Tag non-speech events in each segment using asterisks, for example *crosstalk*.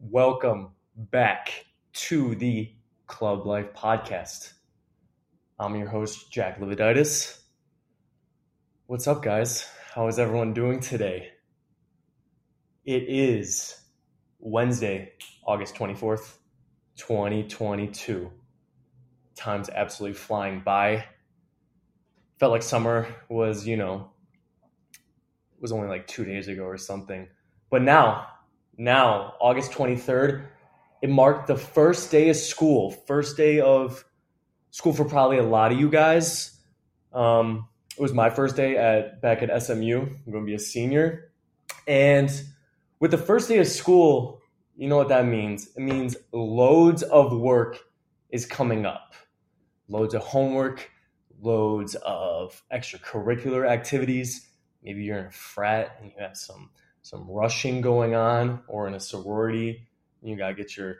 Welcome back to the Club Life Podcast. I'm your host, Jack Lividitis. What's up, guys? How is everyone doing today? It is Wednesday, August 24th, 2022. Time's absolutely flying by. Felt like summer was, you know, was only like two days ago or something. But now, now, August 23rd, it marked the first day of school, first day of school for probably a lot of you guys. Um, it was my first day at back at SMU. I'm going to be a senior, and with the first day of school, you know what that means? It means loads of work is coming up, loads of homework, loads of extracurricular activities. Maybe you're in a frat and you have some some rushing going on, or in a sorority, you gotta get your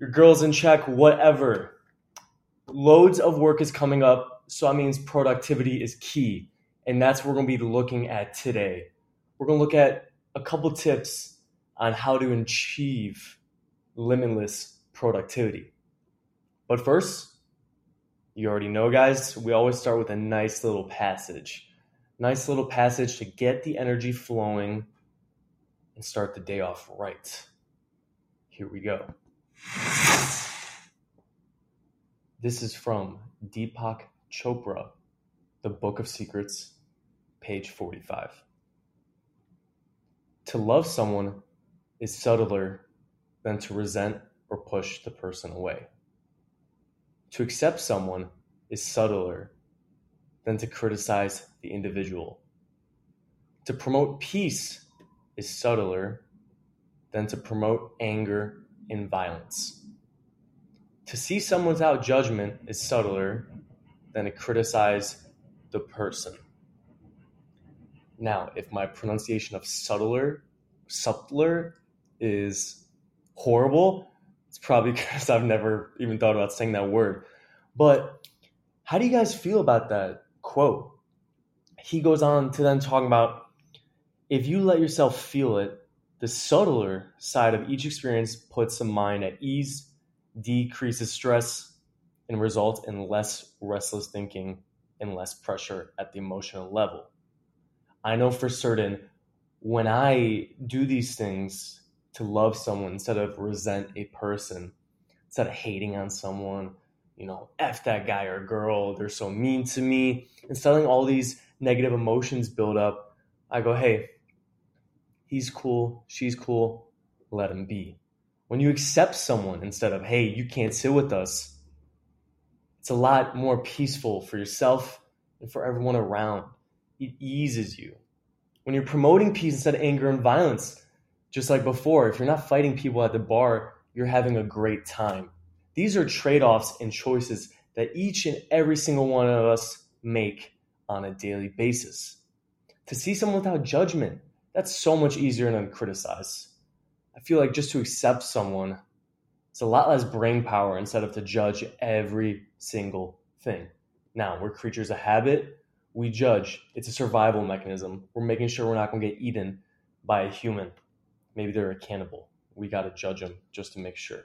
your girls in check. Whatever, loads of work is coming up, so that means productivity is key, and that's what we're gonna be looking at today. We're gonna look at a couple tips on how to achieve limitless productivity. But first, you already know, guys, we always start with a nice little passage. Nice little passage to get the energy flowing and start the day off right. Here we go. This is from Deepak Chopra, The Book of Secrets, page 45. To love someone is subtler than to resent or push the person away. To accept someone is subtler than to criticize the individual. To promote peace is subtler than to promote anger and violence. To see someone without judgment is subtler than to criticize the person. Now, if my pronunciation of subtler, subtler is horrible, it's probably *laughs* because I've never even thought about saying that word. But how do you guys feel about that quote? He goes on to then talk about if you let yourself feel it, the subtler side of each experience puts the mind at ease, decreases stress, and results in less restless thinking and less pressure at the emotional level. I know for certain when I do these things to love someone instead of resent a person, instead of hating on someone, you know, F that guy or girl, they're so mean to me, of all these negative emotions build up, I go, hey, he's cool, she's cool, let him be. When you accept someone instead of, hey, you can't sit with us, it's a lot more peaceful for yourself and for everyone around. It eases you. When you're promoting peace instead of anger and violence, just like before, if you're not fighting people at the bar, you're having a great time. These are trade offs and choices that each and every single one of us make on a daily basis. To see someone without judgment, that's so much easier than criticize. I feel like just to accept someone, it's a lot less brain power instead of to judge every single thing. Now, we're creatures of habit. We judge. It's a survival mechanism. We're making sure we're not going to get eaten by a human. Maybe they're a cannibal. We got to judge them just to make sure.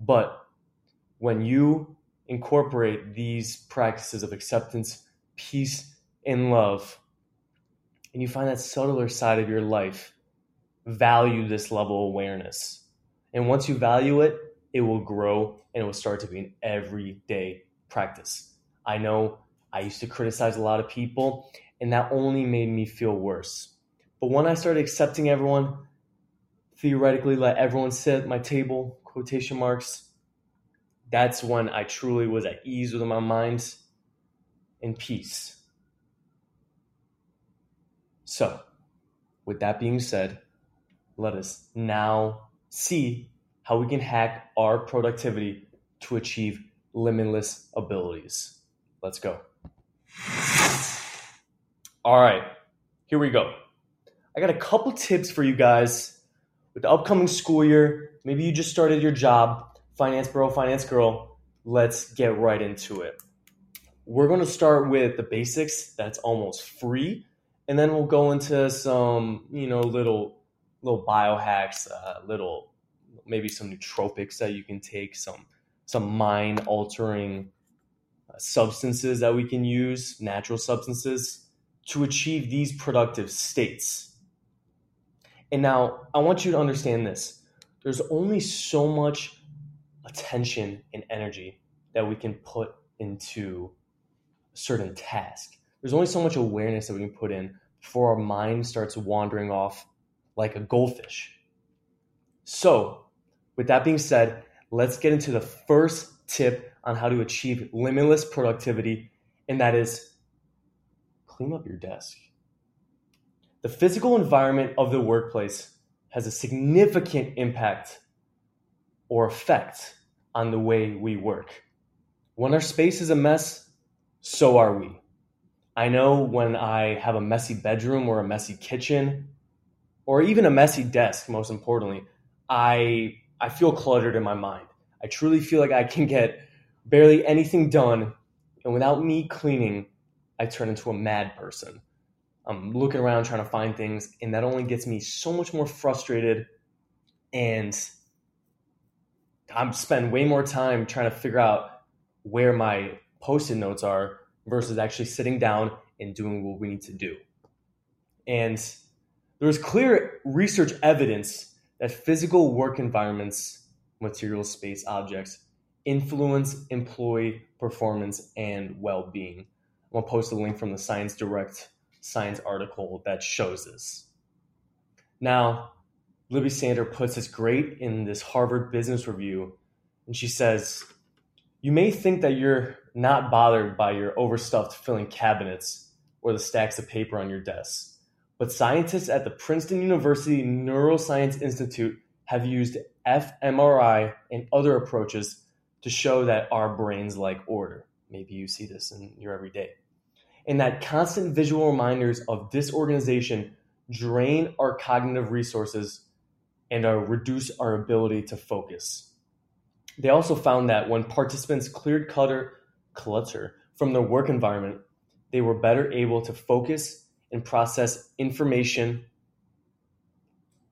But when you incorporate these practices of acceptance, peace, and love, and you find that subtler side of your life, value this level of awareness. And once you value it, it will grow and it will start to be an everyday practice. I know I used to criticize a lot of people, and that only made me feel worse. But when I started accepting everyone, theoretically let everyone sit at my table, quotation marks, that's when I truly was at ease with my mind and peace. So, with that being said, let us now see how we can hack our productivity to achieve limitless abilities. Let's go. All right, here we go. I got a couple tips for you guys with the upcoming school year. Maybe you just started your job, finance bro, finance girl. Let's get right into it. We're going to start with the basics that's almost free and then we'll go into some you know little little biohacks uh, little maybe some nootropics that you can take some some mind altering uh, substances that we can use natural substances to achieve these productive states. And now i want you to understand this. There's only so much attention and energy that we can put into certain task. There's only so much awareness that we can put in before our mind starts wandering off like a goldfish. So, with that being said, let's get into the first tip on how to achieve limitless productivity, and that is clean up your desk. The physical environment of the workplace has a significant impact or effect on the way we work. When our space is a mess, so are we. I know when I have a messy bedroom or a messy kitchen or even a messy desk, most importantly, I I feel cluttered in my mind. I truly feel like I can get barely anything done and without me cleaning, I turn into a mad person. I'm looking around trying to find things, and that only gets me so much more frustrated. And I'm spend way more time trying to figure out where my post-it notes are versus actually sitting down and doing what we need to do. And there's clear research evidence that physical work environments, material space objects, influence employee performance and well-being. I'm gonna post a link from the Science Direct science article that shows this. Now, Libby Sander puts this great in this Harvard Business Review, and she says, You may think that you're not bothered by your overstuffed filling cabinets or the stacks of paper on your desk, but scientists at the Princeton University Neuroscience Institute have used fMRI and other approaches to show that our brains like order. Maybe you see this in your everyday and that constant visual reminders of disorganization drain our cognitive resources and reduce our ability to focus. They also found that when participants cleared clutter, clutter from their work environment, they were better able to focus and process information,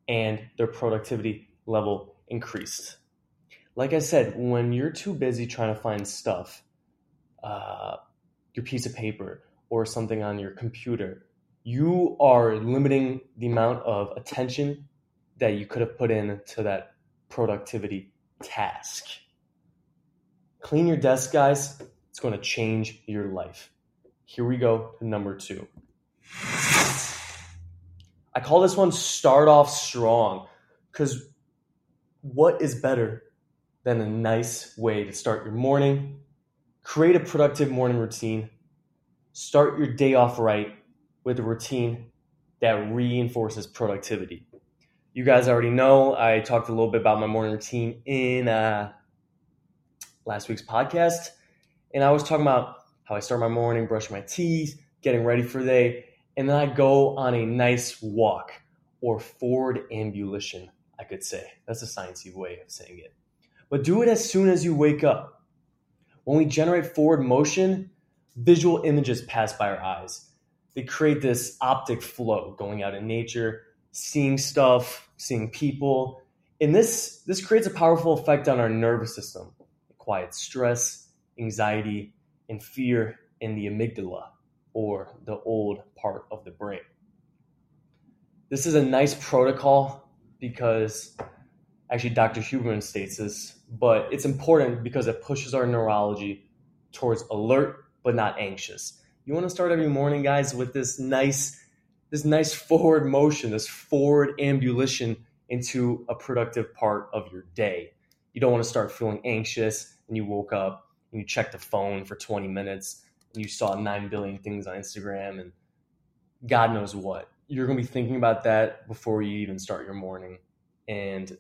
and their productivity level increased. Like I said, when you're too busy trying to find stuff, uh, your piece of paper, or something on your computer, you are limiting the amount of attention that you could have put in to that productivity task. Clean your desk, guys. It's going to change your life. Here we go to number two. I call this one start off strong because what is better than a nice way to start your morning? Create a productive morning routine Start your day off right with a routine that reinforces productivity. You guys already know I talked a little bit about my morning routine in uh, last week's podcast, and I was talking about how I start my morning, brush my teeth, getting ready for the day, and then I go on a nice walk or forward ambulation, I could say. That's a sciencey way of saying it. But do it as soon as you wake up. When we generate forward motion, visual images pass by our eyes. They create this optic flow going out in nature, seeing stuff, seeing people. And this, this creates a powerful effect on our nervous system. It quiets stress, anxiety, and fear in the amygdala, or the old part of the brain. This is a nice protocol because actually Dr. Huberman states this, but it's important because it pushes our neurology towards alert but not anxious. You want to start every morning, guys, with this nice, this nice forward motion, this forward ambulation into a productive part of your day. You don't want to start feeling anxious and you woke up you checked the phone for 20 minutes and you saw 9 billion things on Instagram and God knows what. You're going to be thinking about that before you even start your morning. And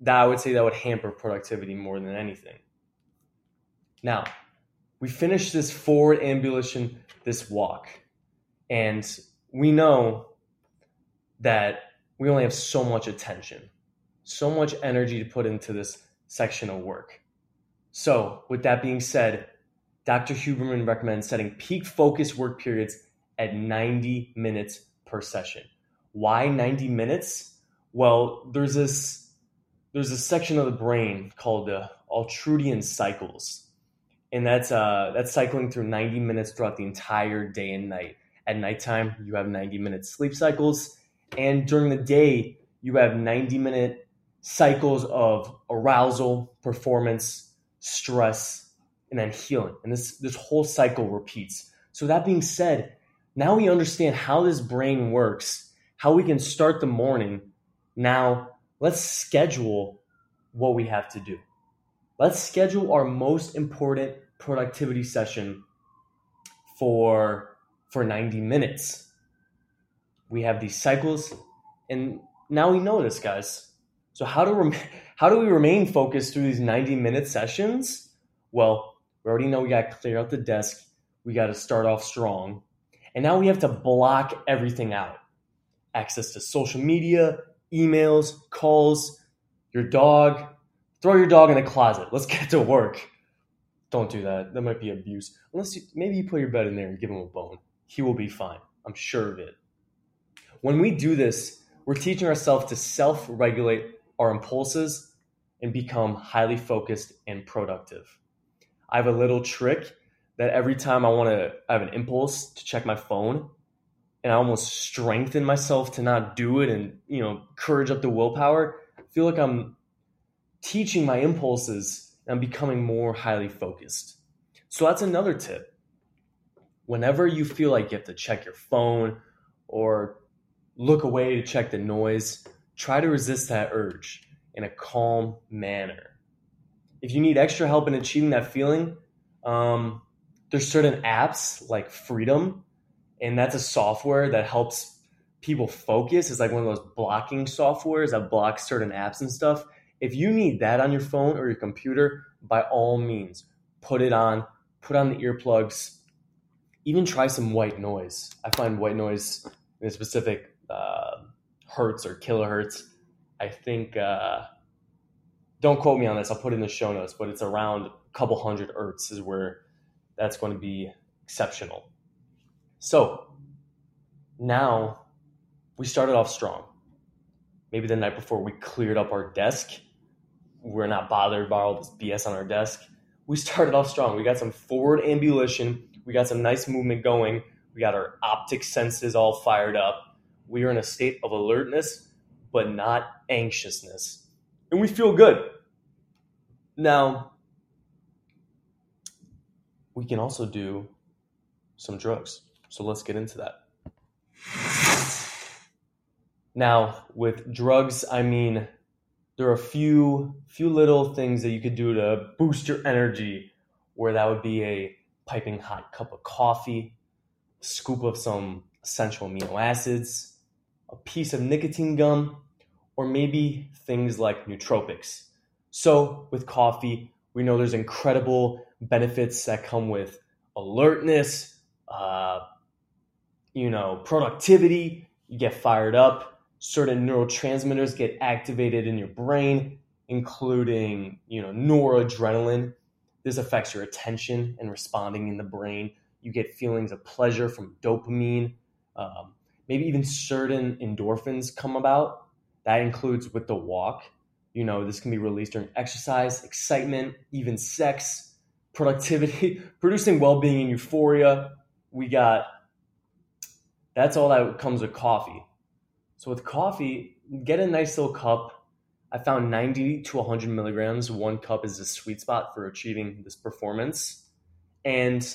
that I would say that would hamper productivity more than anything. Now, we finish this forward ambulation, this walk, and we know that we only have so much attention, so much energy to put into this section of work. So, with that being said, Dr. Huberman recommends setting peak focus work periods at 90 minutes per session. Why 90 minutes? Well, there's this there's a section of the brain called the ultradian cycles, and that's uh, that's cycling through 90 minutes throughout the entire day and night. At nighttime, you have 90 minute sleep cycles, and during the day, you have 90 minute cycles of arousal, performance, stress, and then healing. And this this whole cycle repeats. So that being said, now we understand how this brain works, how we can start the morning. Now let's schedule what we have to do. Let's schedule our most important productivity session for for 90 minutes. We have these cycles and now we know this guys. So how do rem- *laughs* how do we remain focused through these 90 minute sessions? Well, we already know we got to clear out the desk. We got to start off strong. And now we have to block everything out. Access to social media, emails, calls, your dog. Throw your dog in the closet. Let's *laughs* get to work. Don't do that. That might be abuse. Unless you, maybe you put your bed in there and give him a bone. He will be fine. I'm sure of it. When we do this, we're teaching ourselves to self regulate our impulses and become highly focused and productive. I have a little trick that every time I want to I have an impulse to check my phone, and I almost strengthen myself to not do it and, you know, courage up the willpower, I feel like I'm teaching my impulses and I'm becoming more highly focused. So that's another tip. Whenever you feel like you have to check your phone or look away to check the noise, try to resist that urge in a calm manner. If you need extra help in achieving that feeling, um, there's certain apps like Freedom and that's a software that helps people focus. It's like one of those blocking softwares that blocks certain apps and stuff. If you need that on your phone or your computer, by all means, put it on, put on the earplugs, even try some white noise. I find white noise in a specific uh, hertz or kilohertz. I think, uh, don't quote me on this, I'll put it in the show notes, but it's around a couple hundred hertz is where that's going to be exceptional. So now we started off strong. Maybe the night before we cleared up our desk. We're not bothered by all this BS on our desk. We started off strong. We got some forward ambulation. We got some nice movement going. We got our optic senses all fired up. We are in a state of alertness, but not anxiousness. And we feel good. Now, we can also do some drugs. So let's get into that. Now, with drugs, I mean there are a few few little things that you could do to boost your energy, where that would be a piping hot cup of coffee, scoop of some essential amino acids, a piece of nicotine gum, or maybe things like nootropics. So, with coffee, we know there's incredible benefits that come with alertness, uh, you know, productivity, you get fired up, certain neurotransmitters get activated in your brain, including, you know, noradrenaline. This affects your attention and responding in the brain. You get feelings of pleasure from dopamine. Um, maybe even certain endorphins come about. That includes with the walk. You know, this can be released during exercise, excitement, even sex, productivity, *laughs* producing well being and euphoria. We got that's all that comes with coffee. So with coffee, get a nice little cup. I found 90 to 100 milligrams. One cup is the sweet spot for achieving this performance. And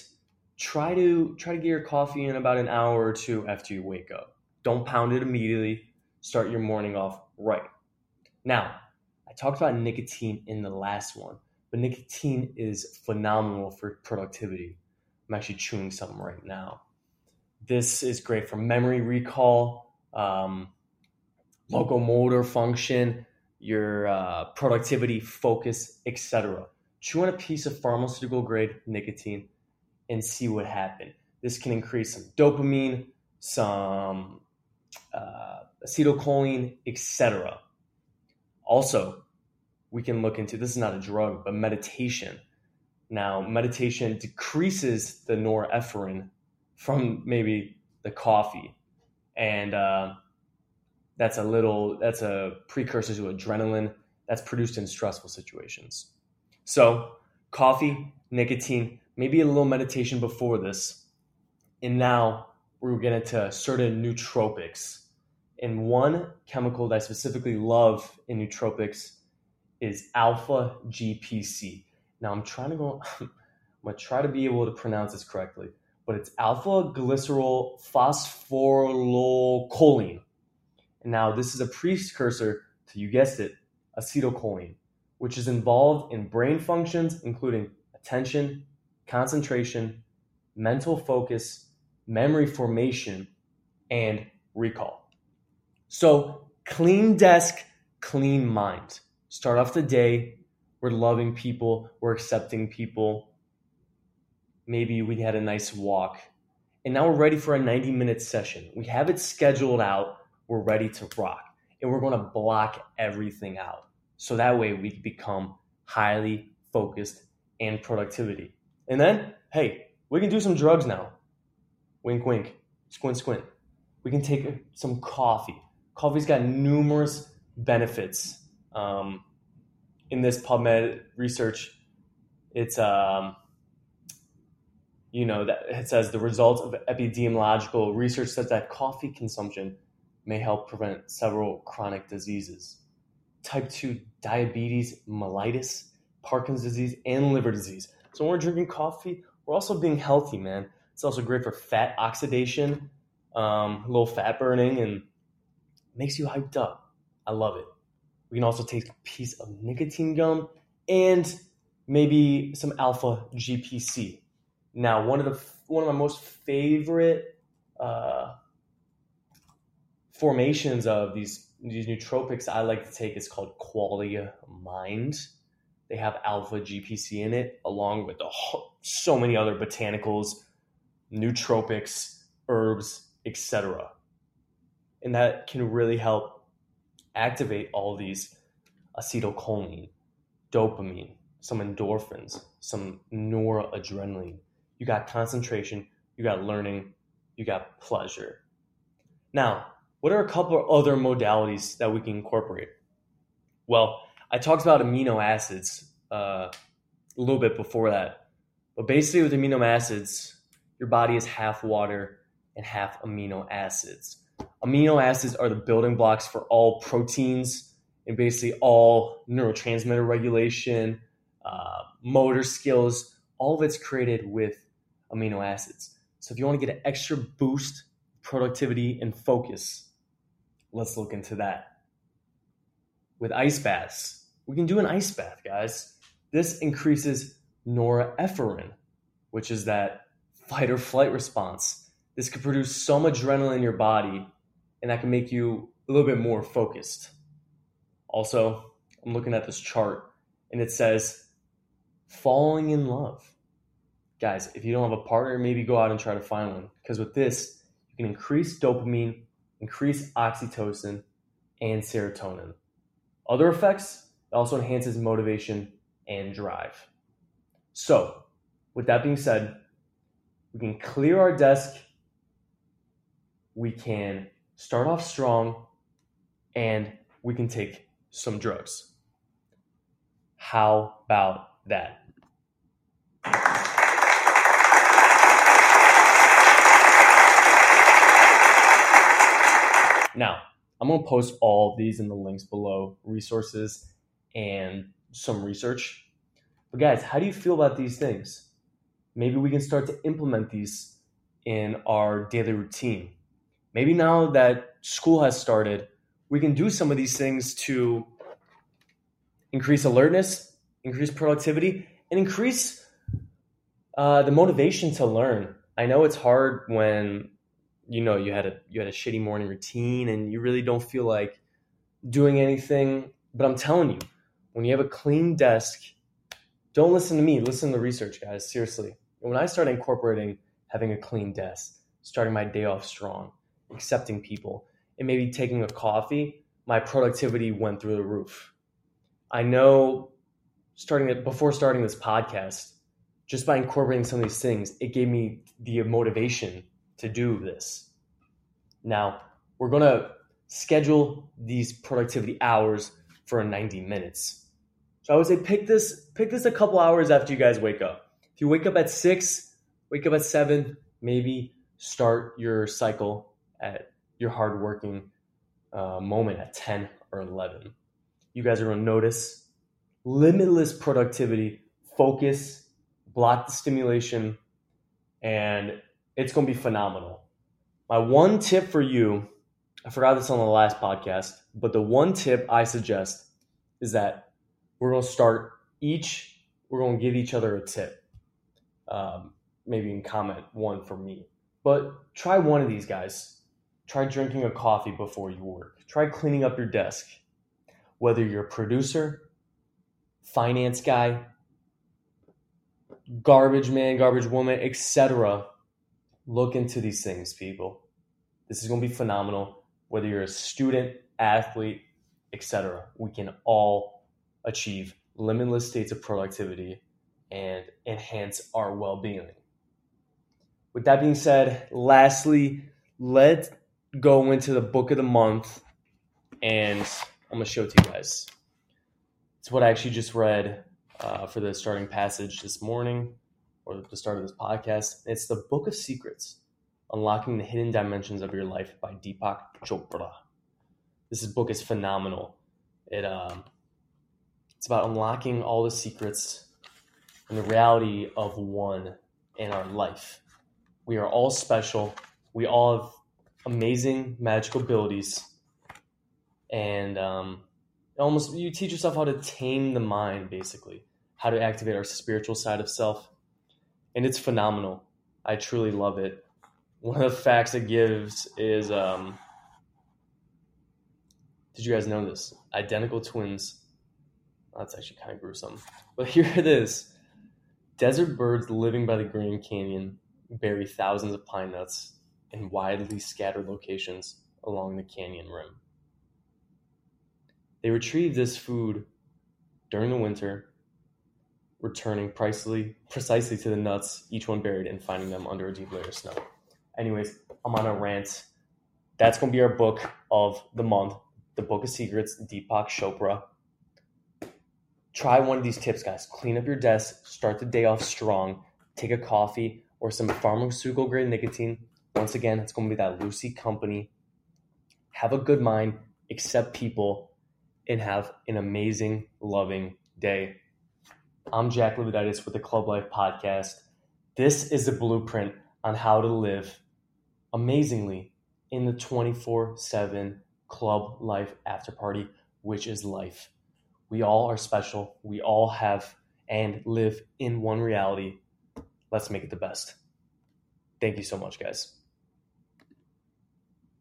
try to try to get your coffee in about an hour or two after you wake up. Don't pound it immediately. Start your morning off right. Now, I talked about nicotine in the last one, but nicotine is phenomenal for productivity. I'm actually chewing something right now. This is great for memory recall, um, locomotor function, your uh, productivity, focus, etc. Chew on a piece of pharmaceutical grade nicotine and see what happens. This can increase some dopamine, some uh, acetylcholine, etc. Also, we can look into this is not a drug, but meditation. Now, meditation decreases the norepinephrine from maybe the coffee, and uh, that's a little that's a precursor to adrenaline that's produced in stressful situations. So, coffee, nicotine, maybe a little meditation before this, and now we're getting into certain nootropics. And one chemical that I specifically love in nootropics is alpha GPC. Now I'm trying to go, *laughs* I'm gonna try to be able to pronounce this correctly, but it's alpha glycerol phosphorylocholine. And now this is a precursor to, you guessed it, acetylcholine, which is involved in brain functions, including attention, concentration, mental focus, memory formation, and recall. So, clean desk, clean mind. Start off the day. We're loving people, we're accepting people. Maybe we had a nice walk. And now we're ready for a 90 minute session. We have it scheduled out. We're ready to rock. And we're going to block everything out. So that way we become highly focused and productivity. And then, hey, we can do some drugs now. Wink, wink. Squint, squint. We can take some coffee. Coffee's got numerous benefits. Um, in this PubMed research, it's um, you know that it says the results of epidemiological research says that coffee consumption may help prevent several chronic diseases, type two diabetes, mellitus, Parkinson's disease, and liver disease. So when we're drinking coffee, we're also being healthy, man. It's also great for fat oxidation, um, a little fat burning, and makes you hyped up. I love it. We can also take a piece of nicotine gum and maybe some alpha GPC. Now, one of the one of my most favorite uh, formations of these these nootropics I like to take is called Qualia Mind. They have alpha GPC in it, along with whole, so many other botanicals nootropics, herbs, etc. And that can really help activate all these acetylcholine, dopamine, some endorphins, some noradrenaline. You got concentration, you got learning, you got pleasure. Now, what are a couple of other modalities that we can incorporate? Well, I talked about amino acids uh, a little bit before that. But basically, with amino acids, your body is half water and half amino acids. Amino acids are the building blocks for all proteins and basically all neurotransmitter regulation, uh, motor skills. All of it's created with amino acids. So if you want to get an extra boost, productivity, and focus, let's look into that. With ice baths, we can do an ice bath, guys. This increases norepinephrine, which is that fight or flight response. This could produce some adrenaline in your body, and that can make you a little bit more focused. Also, I'm looking at this chart, and it says falling in love. Guys, if you don't have a partner, maybe go out and try to find one. Because with this, you can increase dopamine, increase oxytocin, and serotonin. Other effects, it also enhances motivation and drive. So, with that being said, we can clear our desk. We can start off strong and we can take some drugs. How about that? Now, I'm going to post all these in the links below resources and some research. But, guys, how do you feel about these things? maybe we can start to implement these in our daily routine. Maybe now that school has started, we can do some of these things to increase alertness, increase productivity, and increase uh, the motivation to learn. I know it's hard when you know you had a you had a shitty morning routine and you really don't feel like doing anything. But I'm telling you, when you have a clean desk don't listen to me. Listen to the research, guys. Seriously. When I started incorporating having a clean desk, starting my day off strong, accepting people, and maybe taking a coffee, my productivity went through the roof. I know starting it before starting this podcast, just by incorporating some of these things, it gave me the motivation to do this. Now, we're going to schedule these productivity hours for 90 minutes. So I would say pick this pick this a couple hours after you guys wake up. If you wake up at 6, wake up at 7, maybe start your cycle at your hardworking uh, moment at 10 or 11. You guys are to notice limitless productivity, focus, block the stimulation, and it's to be phenomenal. My one tip for you, I forgot this on the last podcast, but the one tip I suggest is that we're going to start each, we're going to give each other a tip. Um, maybe in comment one for me. But try one of these guys. Try drinking a coffee before you work. Try cleaning up your desk. Whether you're a producer, finance guy, garbage man, garbage woman, etc. Look into these things, people. This is going to be phenomenal. Whether you're a student, athlete, etc., we can all achieve limitless states of productivity and enhance our well-being. With that being said, lastly, let's go into the book of the month, and I'm gonna show it to you guys. It's what I actually just read uh, for the starting passage this morning, or the start of this podcast. It's the Book of Secrets: Unlocking the Hidden Dimensions of Your Life by Deepak Chopra. This book is phenomenal. It um, it's about unlocking all the secrets and the reality of one in our life. We are all special. We all have amazing magical abilities, and um, almost you teach yourself how to tame the mind, basically, how to activate our spiritual side of self, and it's phenomenal. I truly love it. One of the facts it gives is, um, did you guys know this? Identical twins. That's actually kind of gruesome, but *laughs* here it is. Desert birds living by the Grand Canyon bury thousands of pine nuts in widely scattered locations along the canyon rim. They retrieve this food during the winter, returning precisely, precisely to the nuts, each one buried, and finding them under a deep layer of snow. Anyways, I'm on a rant. That's going to be our book of the month, The Book of Secrets, Deepak Chopra. Try one of these tips, guys. Clean up your desk, start the day off strong, take a coffee, or some pharmaceutical grade nicotine. Once again, it's going to be that Lucy company. Have a good mind, accept people, and have an amazing, loving day. I'm Jack Lividitis with the Club Life Podcast. This is the blueprint on how to live amazingly in the 24 7 club life after party, which is life. We all are special. We all have and live in one reality Let's make it the best. Thank you so much, guys.